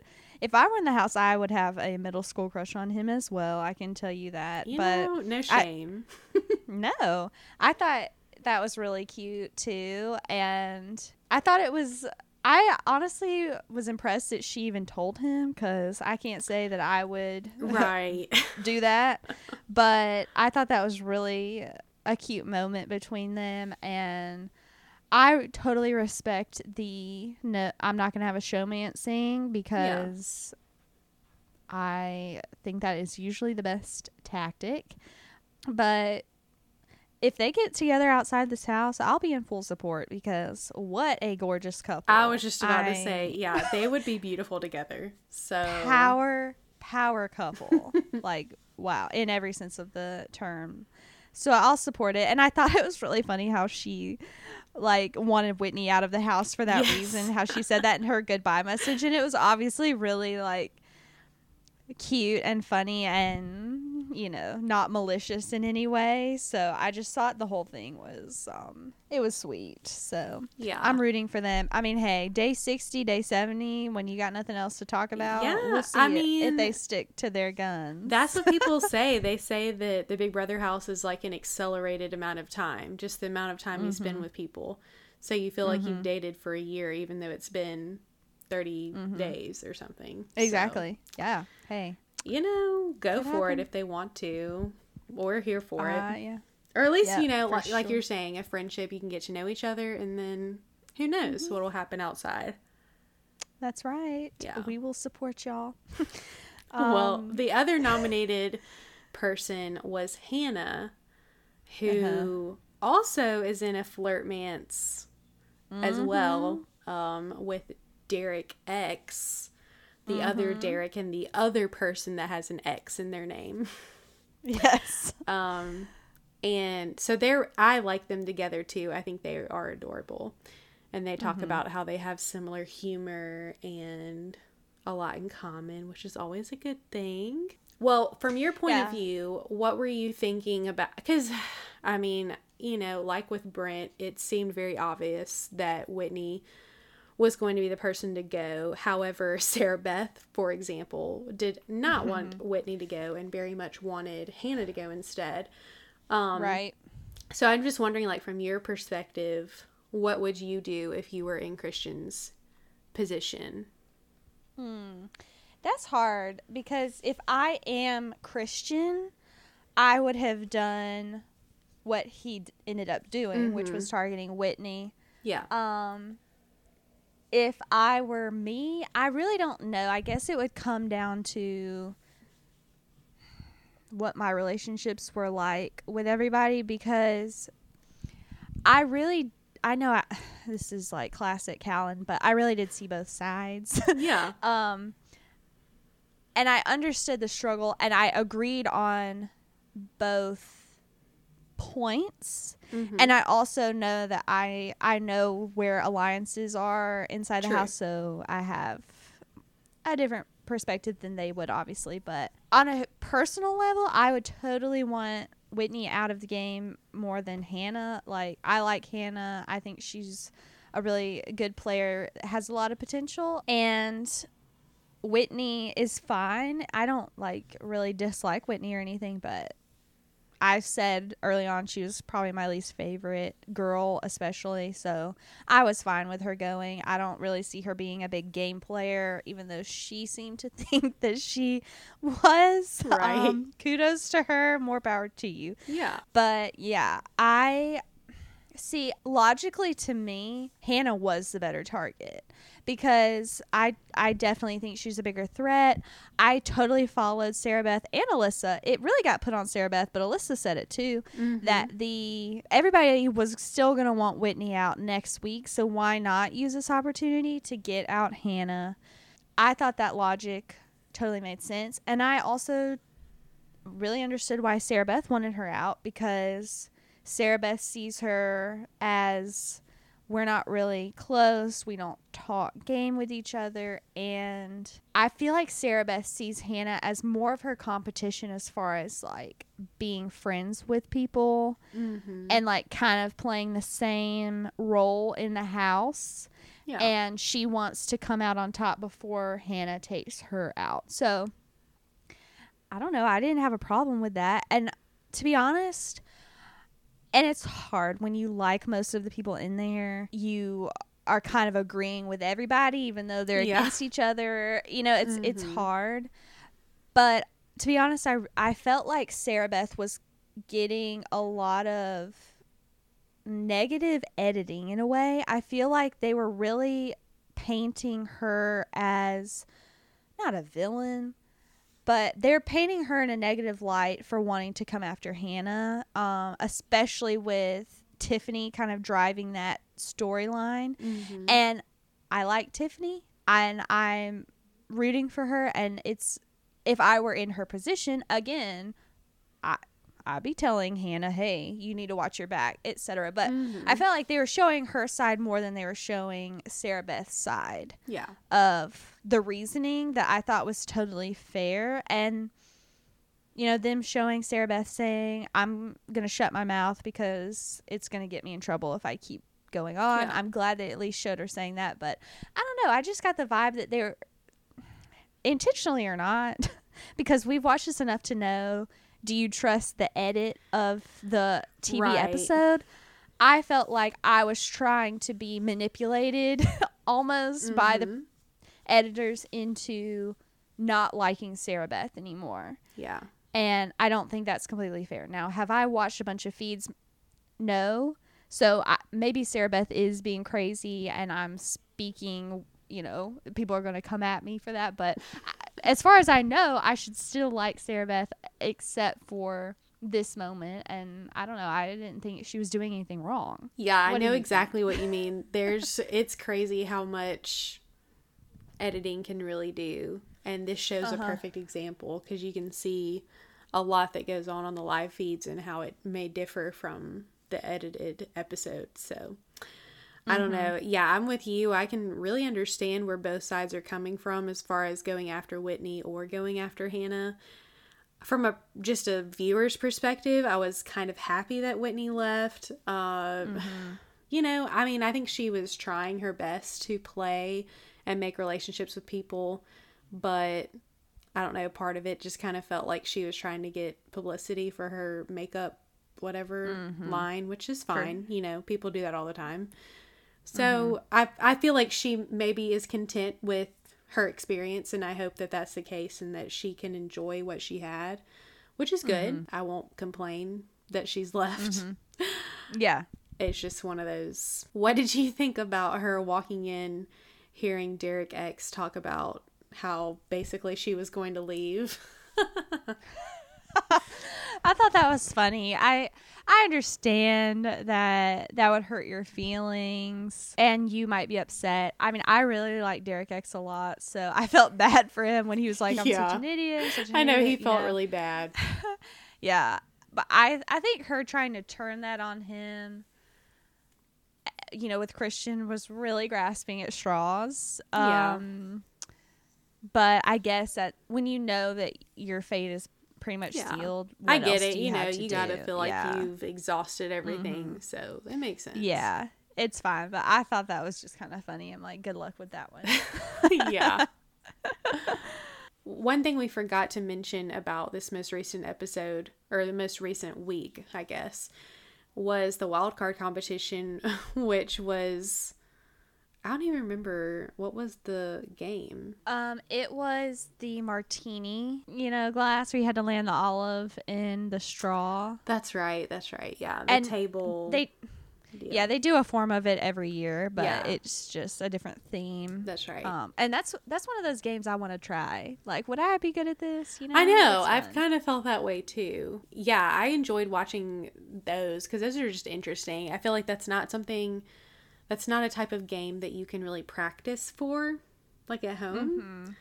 Speaker 2: if I were in the house, I would have a middle school crush on him as well. I can tell you that.
Speaker 1: You
Speaker 2: but
Speaker 1: know, no shame. (laughs)
Speaker 2: No, I thought that was really cute too, and I thought it was. I honestly was impressed that she even told him because I can't say that I would (laughs)
Speaker 1: right.
Speaker 2: do that, but I thought that was really a cute moment between them, and I totally respect the no. I'm not gonna have a showmance thing because I think that is usually the best tactic, but if they get together outside this house, I'll be in full support because what a gorgeous couple.
Speaker 1: I was just about to say, yeah, they would be beautiful together. So
Speaker 2: power power couple. (laughs) like wow, in every sense of the term. So I'll support it. And I thought (laughs) it was really funny how she like wanted Whitney out of the house for that
Speaker 1: Yes.
Speaker 2: reason, how she said that in her goodbye message and it was obviously really like cute and funny and (laughs) you know, not malicious in any way. So I just thought the whole thing was um it was sweet. So
Speaker 1: yeah,
Speaker 2: I'm rooting for them. I mean, hey, day 60, day 70, when you got nothing else to talk about,
Speaker 1: Yeah,
Speaker 2: we'll see
Speaker 1: I
Speaker 2: mean, if
Speaker 1: mean,
Speaker 2: they stick to their guns.
Speaker 1: That's what people (laughs) say. They say that the Big Brother house is like an accelerated amount of time, just the amount of time you spend mm-hmm. with people. So you feel like you've mm-hmm. dated for a year, even though it's been 30 mm-hmm. days or something. So,
Speaker 2: exactly. Yeah. Hey.
Speaker 1: You know, go for it if they want to. We're here for
Speaker 2: Uh,
Speaker 1: it.
Speaker 2: yeah.
Speaker 1: Or at least,
Speaker 2: yeah,
Speaker 1: you know, like, like you're saying, a friendship, you can get to know each other, and then who knows
Speaker 2: Mm-hmm.
Speaker 1: what will happen outside.
Speaker 2: That's right.
Speaker 1: Yeah.
Speaker 2: We will support y'all. (laughs)
Speaker 1: well,
Speaker 2: Um,
Speaker 1: the other nominated person was Hannah, who
Speaker 2: Uh-huh.
Speaker 1: also is in a flirtmance as well um, with Derek X, the other Derek, and the other person that has an X in their name. (laughs)
Speaker 2: Yes.
Speaker 1: Um, and so they're I like them together too. I think they are adorable, and they talk about how they have similar humor and a lot in common, which is always a good thing. Well, from your point of view, what were you thinking about? Because, I mean, you know, like with Brent, it seemed very obvious that Whitney was going to be the person to go. However, (laughs) Sarah Beth, for example, did not want Whitney to go and very much wanted Hannah to go instead. Um,
Speaker 2: right.
Speaker 1: So I'm just wondering, like, from your perspective, what would you do if you were in Christian's position?
Speaker 2: That's hard because if I am Christian, I would have done what he ended up doing, which was targeting Whitney.
Speaker 1: Yeah.
Speaker 2: Um, if I were me, I really don't know. I guess it would come down to what my relationships were like with everybody because I really I know I, (sighs) this is like classic Callan, but I really did see both sides. (laughs)
Speaker 1: yeah.
Speaker 2: um and I understood the struggle and I agreed on both points
Speaker 1: Mhm.
Speaker 2: and I also know that I I know where alliances are inside the house so I have a different perspective than they would obviously but on a personal level I would totally want Whitney out of the game more than Hannah. Like I like Hannah. I think she's a really good player has a lot of potential and Whitney is fine. I don't like really dislike Whitney or anything but I said early on she was probably my least favorite girl, especially. So I was fine with her going. I don't really see her being a big game player, even though she seemed to (laughs) think that she was.
Speaker 1: Right.
Speaker 2: Um, kudos to her. More power to you.
Speaker 1: Yeah.
Speaker 2: But yeah, I see logically to me, Hannah was the better target because I I definitely think she's a bigger threat. I totally followed Sarah Beth and Alyssa. It really got put on Sarah Beth, but Alyssa said it too mm-hmm. that the everybody was still going to want Whitney out next week, so why not use this opportunity to get out Hannah? I thought that logic totally made sense, and I also really understood why Sarah Beth wanted her out because Sarah Beth sees her as we're not really close. We don't talk game with each other. And I feel like Sarah Beth sees Hannah as more of her competition as far as like being friends with people
Speaker 1: Mm-hmm.
Speaker 2: and like kind of playing the same role in the house.
Speaker 1: Yeah.
Speaker 2: And she wants to come out on top before Hannah takes her out. So I don't know. I didn't have a problem with that. And to be honest, and it's hard when you like most of the people in there, you are kind of agreeing with everybody even though they're
Speaker 1: Yeah.
Speaker 2: against each other. You know, it's it's
Speaker 1: Mhm.
Speaker 2: hard. But to be honest, I I felt like Sarah Beth was getting a lot of negative editing in a way. I feel like they were really painting her as not a villain, but they're painting her in a negative light for wanting to come after Hannah, um, especially with Tiffany kind of driving that storyline.
Speaker 1: Mhm.
Speaker 2: And I like Tiffany, and I'm rooting for her. And it's if I were in her position again, I I'd be telling Hannah, "Hey, you need to watch your back," etc. But
Speaker 1: Mhm.
Speaker 2: I felt like they were showing her side more than they were showing Sarah Beth's side
Speaker 1: yeah.
Speaker 2: of the reasoning that I thought was totally fair. And, you know, them showing Sarah Beth saying, I'm going to shut my mouth because it's going to get me in trouble if I keep going on.
Speaker 1: Yeah.
Speaker 2: I'm glad they at least showed her saying that. But I don't know. I just got the vibe that they're intentionally or not, (laughs) because we've watched this enough to know do you trust the edit of the TV
Speaker 1: Right.
Speaker 2: episode? I felt like I was trying to be manipulated (laughs) almost by the
Speaker 1: Mhm.
Speaker 2: editors into not liking Sarah Beth anymore.
Speaker 1: Yeah.
Speaker 2: And I don't think that's completely fair. Now, have I watched a bunch of feeds? No. So I, maybe Sarah Beth is being crazy and I'm speaking, you know, people are going to come at me for that. But as far as I know, I should still like Sarah Beth except for this moment and I don't know, I didn't think she was doing anything wrong.
Speaker 1: Yeah, I
Speaker 2: What do
Speaker 1: know exactly what you mean. There's (laughs) it's crazy how much editing can really do. And this shows a
Speaker 2: Uh-huh.
Speaker 1: perfect example because you can see a lot that goes on on the live feeds and how it may differ from the edited episodes. So I don't mm-hmm. know. Yeah, I'm with you. I can really understand where both sides are coming from as far as going after Whitney or going after Hannah. From a just a viewer's perspective, I was kind of happy that Whitney left. Um, mm-hmm. You know, I mean, I think she was trying her best to play and make relationships with people, but I don't know. Part of it just kind of felt like she was trying to get publicity for her makeup, whatever mm-hmm. line, which is fine. You know, people do that all the time. So I I feel like she maybe is content with her experience, and I hope that that's the case, and that she can enjoy what she had, which is good. Mm-hmm. I won't complain that she's left. Mm-hmm. (laughs)
Speaker 2: Yeah.
Speaker 1: It's just one of those. What did you think about her walking in, hearing Derek X talk about how basically she was going to leave? (laughs) (laughs)
Speaker 2: I thought that was funny. I I understand that that would hurt your feelings and you might be upset. I mean, I really like Derek X a lot, so (laughs) I felt bad for him when he was like, "I'm
Speaker 1: Yeah.
Speaker 2: such an idiot." Such an
Speaker 1: I know he
Speaker 2: idiot," you
Speaker 1: felt
Speaker 2: know?
Speaker 1: really bad. (laughs)
Speaker 2: Yeah, but I I think her trying to turn that on him, eh, you know, with Christian was really grasping at straws.
Speaker 1: Yeah.
Speaker 2: Um, but I guess that when you know that your fate is pretty much
Speaker 1: Yeah.
Speaker 2: sealed,
Speaker 1: I get
Speaker 2: else
Speaker 1: it.
Speaker 2: do
Speaker 1: You know,
Speaker 2: have to
Speaker 1: you gotta
Speaker 2: do?
Speaker 1: feel like
Speaker 2: Yeah.
Speaker 1: you've exhausted everything, mm-hmm. so it makes sense.
Speaker 2: Yeah, it's fine. But I thought that was just kind of funny. I'm like, good luck with that one. (laughs)
Speaker 1: yeah. (laughs) One thing we forgot to mention about this most recent episode, or the most recent week, I guess, was the wild card competition, (laughs) which was. I don't even remember what was the game.
Speaker 2: um, it was the martini, you know, glass where you had to land the olive in the straw.
Speaker 1: That's right. That's right. Yeah, the
Speaker 2: And
Speaker 1: table.
Speaker 2: They,
Speaker 1: deal.
Speaker 2: yeah, they do a form of it every year, but
Speaker 1: Yeah.
Speaker 2: it's just a different theme.
Speaker 1: That's right.
Speaker 2: Um, and that's that's one of those games I want to try. Like, would I be good at this? You know,
Speaker 1: I know. I've kind of felt that way too. Yeah, I enjoyed watching those because those are just interesting. I feel like that's not something, that's not a type of game that you can really practice for, like at home.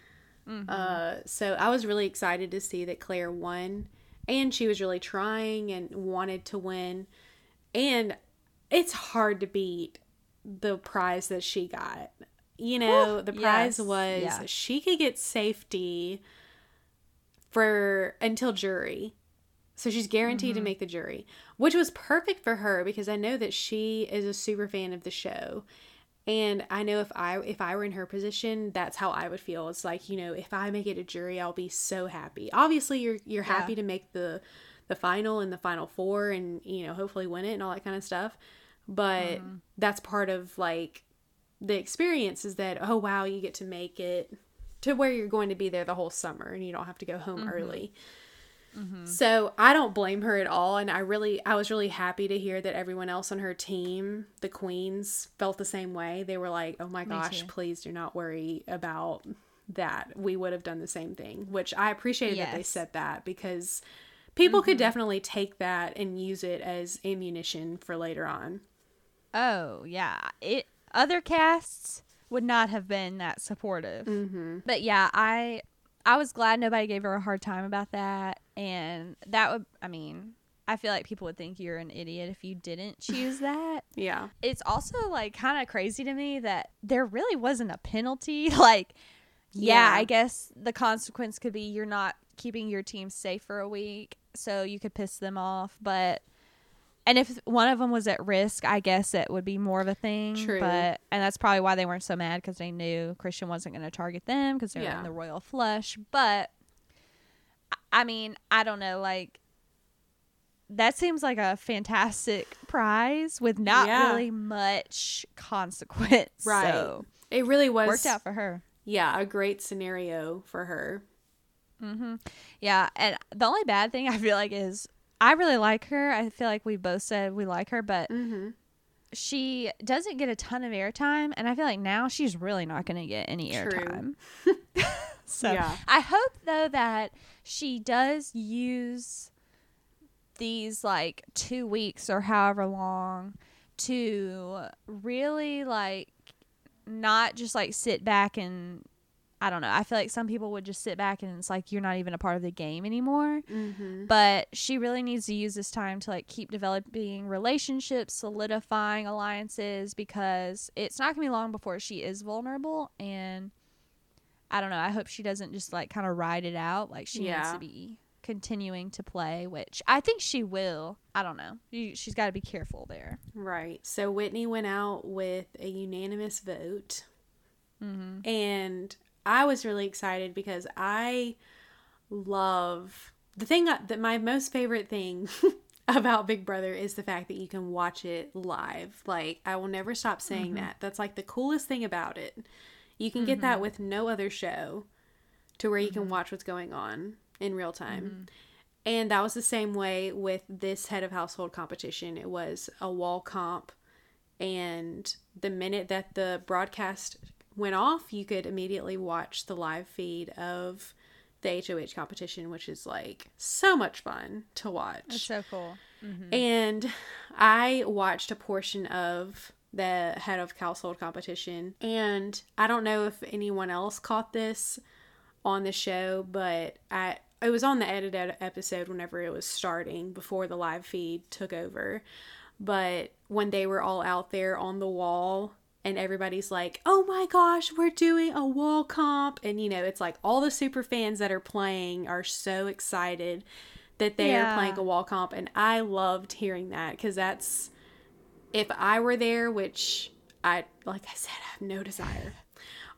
Speaker 2: Mm-hmm.
Speaker 1: Uh, so I was really excited to see that Claire won, and she was really trying and wanted to win. And it's hard to beat the prize that she got. You know, the prize
Speaker 2: yes,
Speaker 1: was
Speaker 2: yeah.
Speaker 1: she could get safety for until jury. So she's guaranteed to mm-hmm. make the jury, which was perfect for her because I know that she is a super fan of the show. And I know if I if I were in her position, that's how I would feel. It's like, you know, if I make it a jury, I'll be so happy. Obviously, you're you're
Speaker 2: Yeah.
Speaker 1: happy to make the the final and the final four and, you know, hopefully win it and all that kind of stuff. But mm-hmm. that's part of like the experience is that oh wow, you get to make it to where you're going to be there the whole summer and you don't have to go home mm-hmm. early. So I don't blame her at all, and I really, I was really happy to hear that everyone else on her team, the queens, felt the same way. They were like, "Oh my gosh, please do not worry about that. We would have done the same thing." Which I appreciated that they said that because people could definitely take that and use it as ammunition for later on.
Speaker 2: Oh yeah, it other casts would not have been that supportive.
Speaker 1: Mm-hmm.
Speaker 2: But yeah, I I was glad nobody gave her a hard time about that, and that would I mean I feel like people would think you're an idiot if you didn't (laughs) choose that.
Speaker 1: Yeah.
Speaker 2: It's also like kind of crazy to me that there really wasn't a penalty. (laughs) Like, yeah,
Speaker 1: Yeah.
Speaker 2: I guess the consequence could be you're not keeping your team safe for a week, so you could piss them off, but. And if one of them was at risk, I guess it would be more of a thing.
Speaker 1: True.
Speaker 2: But and that's probably why they weren't so mad because they knew Christian wasn't going to target them because they're
Speaker 1: Yeah.
Speaker 2: in the royal flush. But I- mean, I don't know. Like that seems like a fantastic prize with not
Speaker 1: Yeah.
Speaker 2: really much consequence.
Speaker 1: Right.
Speaker 2: So
Speaker 1: It really was
Speaker 2: worked out for her.
Speaker 1: Yeah, a great scenario for her.
Speaker 2: Mm-hmm. Yeah, and the only bad thing (laughs) I feel like is I really like her. I feel like we both said we like her, but
Speaker 1: Mm-hmm.
Speaker 2: she doesn't get a ton of airtime, and I feel like now she's really not going to get any airtime. (laughs) so
Speaker 1: Yeah.
Speaker 2: I hope though that she does use these like two weeks or however long to really like not just like sit back and I don't know. I feel like some people would just sit back and it's like you're not even a part of the game anymore.
Speaker 1: Mm-hmm.
Speaker 2: But she really needs to use this time to like keep developing relationships, solidifying alliances because it's not going to be long before she is vulnerable and I don't know. I hope she doesn't just like kind of ride it out. Like she needs to be continuing to play, which I think she will. I don't know. She's got to be careful there.
Speaker 1: Right. So Whitney went out with a unanimous vote.
Speaker 2: Mm-hmm.
Speaker 1: And I was really excited because I love the thing that that my most favorite thing (laughs) about Big Brother is the fact that you can watch it live. Like I will never stop saying mm-hmm. that. That's like the coolest thing about it. You can get that mm-hmm. with no other show to where you can mm-hmm. watch what's going on in real time. And that was the same way with this head of household competition. It was a wall comp and the minute that the broadcast went off, you could immediately watch the live feed of the HOH competition, which is like so much fun to watch.
Speaker 2: That's so cool. Mm-hmm.
Speaker 1: And I watched a portion of the head of household competition, and I don't know if anyone else caught this on the show, but I it was on the edited episode whenever it was starting before the live feed took over. But when they were all out there on the wall and everybody's like, "Oh my gosh, we're doing a wall comp." And you know, it's like all the super fans that are playing are so excited that they
Speaker 2: Yeah.
Speaker 1: are playing a wall comp and I loved hearing that cuz that's if I were there, which I like I said I have no desire.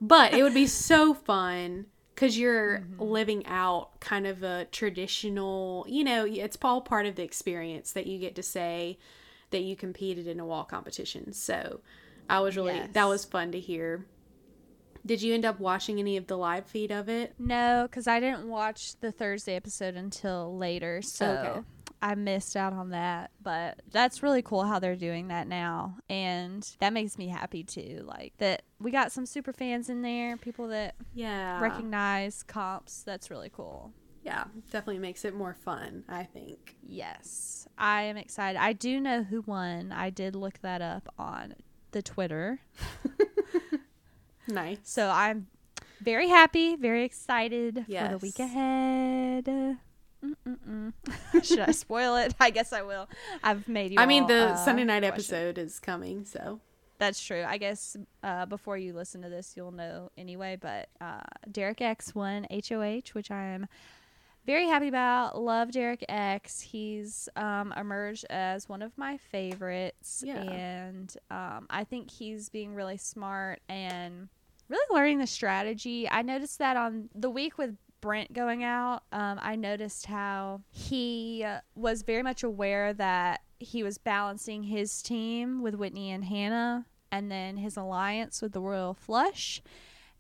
Speaker 1: But it would be (laughs) so fun cuz you're mm-hmm. living out kind of a traditional, you know, it's all part of the experience that you get to say that you competed in a wall competition. So, I was really that was fun to hear. Did you end up watching any of the live feed of it?
Speaker 2: No, because I didn't watch the Thursday episode until later, so
Speaker 1: Okay.
Speaker 2: I missed out on that. But that's really cool how they're doing that now, and that makes me happy too. Like that we got some super fans in there, people that
Speaker 1: Yeah.
Speaker 2: recognize comps. That's really cool.
Speaker 1: yeah, definitely makes it more fun, I think.
Speaker 2: Yes, I am excited. I do know who won. I did look that up on the Twitter, (laughs)
Speaker 1: Nice.
Speaker 2: so I'm very happy, very excited for the week ahead. (laughs) Should I spoil it? I guess I will. I've made you.
Speaker 1: I mean, the
Speaker 2: uh,
Speaker 1: Sunday night
Speaker 2: question.
Speaker 1: episode is coming, so
Speaker 2: That's true. I guess uh, before you listen to this, you'll know anyway. But uh, Derek X won HOH, which I am very happy about. Love Derek X. He's um, emerged as one of my favorites,
Speaker 1: Yeah.
Speaker 2: and um, I think he's being really smart and really learning the strategy. I noticed that on the week with Brent going out, um, I noticed how he was very much aware that he was balancing his team with Whitney and Hannah and then his alliance with the Royal Flush.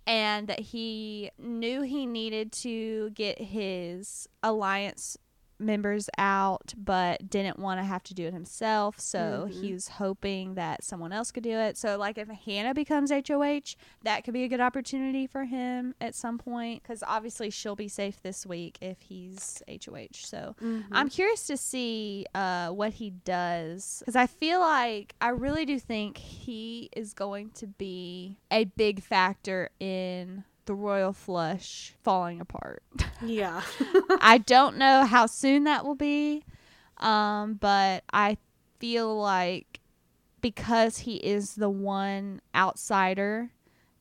Speaker 2: And that he knew he needed to get his alliance members out, but didn't want to have to do it himself. So
Speaker 1: Mhm.
Speaker 2: he was hoping that someone else could do it. So, like, if Hannah becomes HOH, that could be a good opportunity for him at some point because obviously she'll be safe this week if he's HOH. So
Speaker 1: Mm-hmm.
Speaker 2: I'm curious to see uh, what he does because I feel like I really do think he is going to be a big factor in the royal flush falling apart. (laughs)
Speaker 1: yeah.
Speaker 2: I don't know how soon that will be, um, but I feel like because he is the one outsider,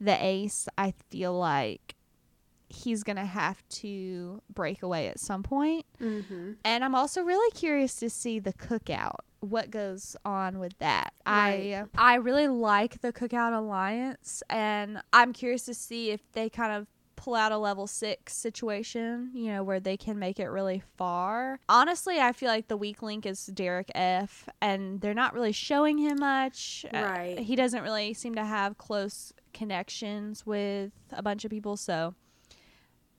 Speaker 2: the ace, I feel like he's going to have to break away at some point.
Speaker 1: mm-hmm.
Speaker 2: And I'm also really curious to see the cookout. What goes on with that? I I really like the cookout alliance, and I'm curious to see if they kind of pull out a level six situation, you know, where they can make it really far. Honestly, I feel like the weak link is Derek F, and they're not really showing him much. Uh,
Speaker 1: Right.
Speaker 2: he doesn't really seem to have close connections with a bunch of people, so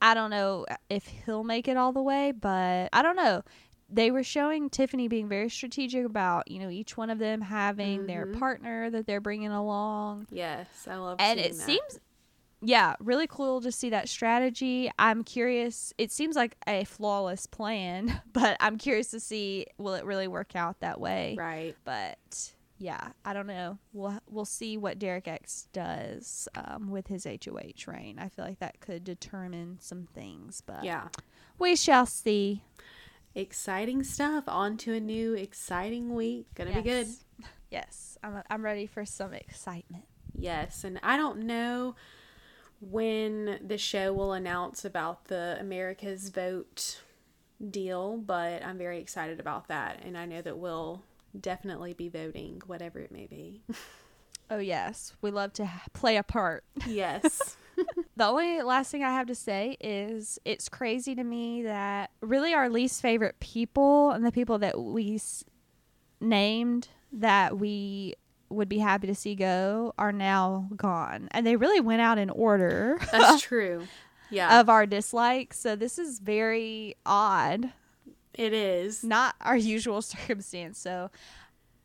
Speaker 2: I don't know if he'll make it all the way, but I don't know. They were showing Tiffany being very strategic about, you know, each one of them having their
Speaker 1: Mhm.
Speaker 2: partner that they're bringing along.
Speaker 1: Yes, I love
Speaker 2: it.
Speaker 1: And
Speaker 2: it
Speaker 1: that.
Speaker 2: seems yeah, really cool to see that strategy. I'm curious. It seems like a flawless plan, (laughs) but I'm curious to see will it really work out that way.
Speaker 1: Right.
Speaker 2: But yeah, I don't know. We'll we'll see what Derek X does um, with his HOH reign. I feel like that could determine some things, but
Speaker 1: Yeah.
Speaker 2: we shall see.
Speaker 1: Exciting stuff. On to a new exciting week. Gonna be good.
Speaker 2: Yes. (laughs) Yes, I'm I'm ready for some excitement.
Speaker 1: Yes, and I don't know when the show will announce about the America's Vote deal, but I'm very excited about that, and I know that we'll definitely be voting, whatever it may be. (laughs)
Speaker 2: Oh yes, we love to play a part. (laughs)
Speaker 1: yes.
Speaker 2: The only last thing I have to say is it's crazy to me that really our least favorite people and the people that we s- named that we would be happy to see go are now gone. And they really went out in order
Speaker 1: That's (laughs) true. Yeah,
Speaker 2: of our dislikes. So this is very odd,
Speaker 1: it is.
Speaker 2: not our usual (laughs) circumstance. So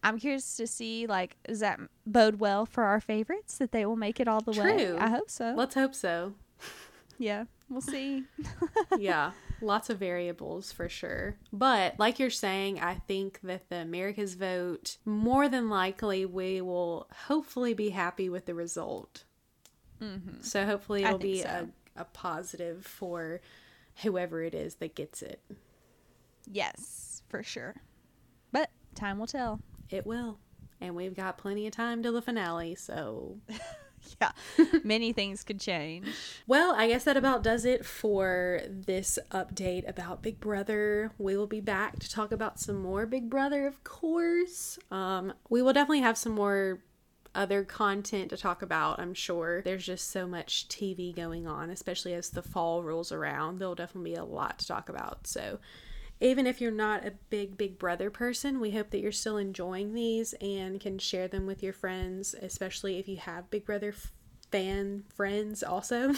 Speaker 2: I'm curious to see like does that bode well for our favorites that they will make it all the way?
Speaker 1: True.
Speaker 2: I hope so.
Speaker 1: Let's hope so. (laughs)
Speaker 2: yeah, we'll see. (laughs)
Speaker 1: yeah, lots of variables for sure. But like you're saying, I think that the America's vote, more than likely, we will hopefully be happy with the result.
Speaker 2: Mm-hmm.
Speaker 1: So hopefully it'll be
Speaker 2: so.
Speaker 1: a, a positive for whoever it is that gets it.
Speaker 2: Yes, for sure. But time will tell.
Speaker 1: It will. And we've got plenty of time till the finale, so (laughs)
Speaker 2: Yeah. Many things could change.
Speaker 1: Well, I guess that about does it for this update about Big Brother. We will be back to talk about some more Big Brother, of course. Um, we will definitely have some more other content to talk about, I'm sure. There's just so much TV going on, especially as the fall rolls around. There'll definitely be a lot to talk about. So, even if you're not a big Big Brother person, we hope that you're still enjoying these and can share them with your friends, especially if you have Big Brother f- fan friends also.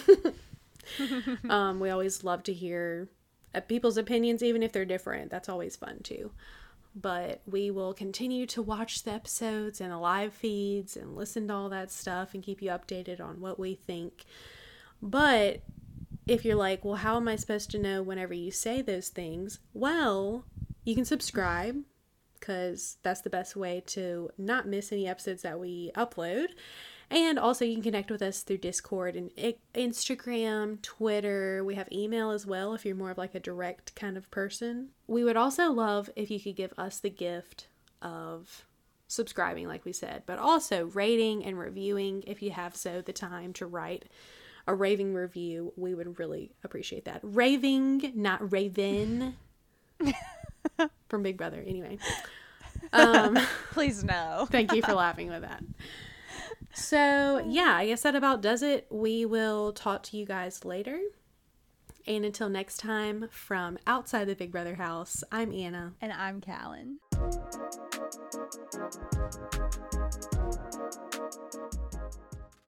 Speaker 1: (laughs) um, we always love to hear uh, people's opinions, even if they're different. That's always fun too. But we will continue to watch the episodes and the live feeds and listen to all that stuff and keep you updated on what we think. But if you're like, well, how am I supposed to know whenever you say those things? Well, you can subscribe because that's the best way to not miss any episodes that we upload. And also, you can connect with us through Discord and Instagram, Twitter. We have email as well if you're more of like a direct kind of person. We would also love if you could give us the gift of subscribing, like we said, but also rating and reviewing if you have so the time to write a raving review. We would really appreciate that. Raving, not raven. (laughs) From Big Brother, anyway. (laughs) Um,
Speaker 2: Please no. (laughs)
Speaker 1: thank you for laughing with that. So, yeah, I guess that about does it. We will talk to you guys later. And until next time, from outside the Big Brother house, I'm Anna.
Speaker 2: And I'm Callan.